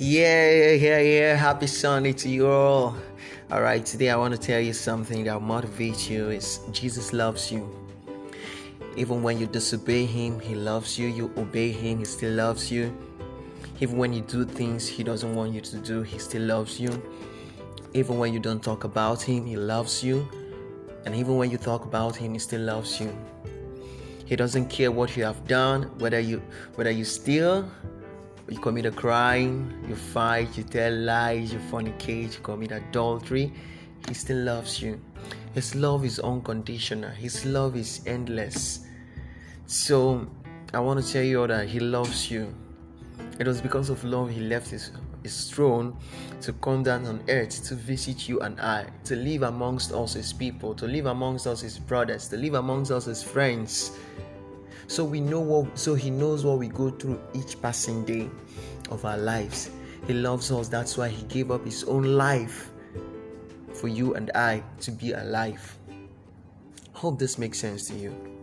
Yeah, yeah, yeah. Happy Sunday to you all. All right, today I want to tell you something that motivates you is Jesus loves you. Even when you disobey him, he loves you. You obey him, he still loves you. Even when you do things he doesn't want you to do, he still loves you. Even when you don't talk about him, he loves you. And even when you talk about him, he still loves you. He doesn't care what you have done, whether you whether you steal, you commit a crime, you fight, you tell lies, you fornicate, you commit adultery, he still loves you. His love is unconditional. His love is endless. So I want to tell you all that he loves you. It was because of love he left his, his throne to come down on earth to visit you and I, to live amongst us his people, to live amongst us his brothers, to live amongst us his friends. So we know what so he knows what we go through each passing day of our lives. He loves us, that's why he gave up his own life for you and I to be alive. Hope this makes sense to you.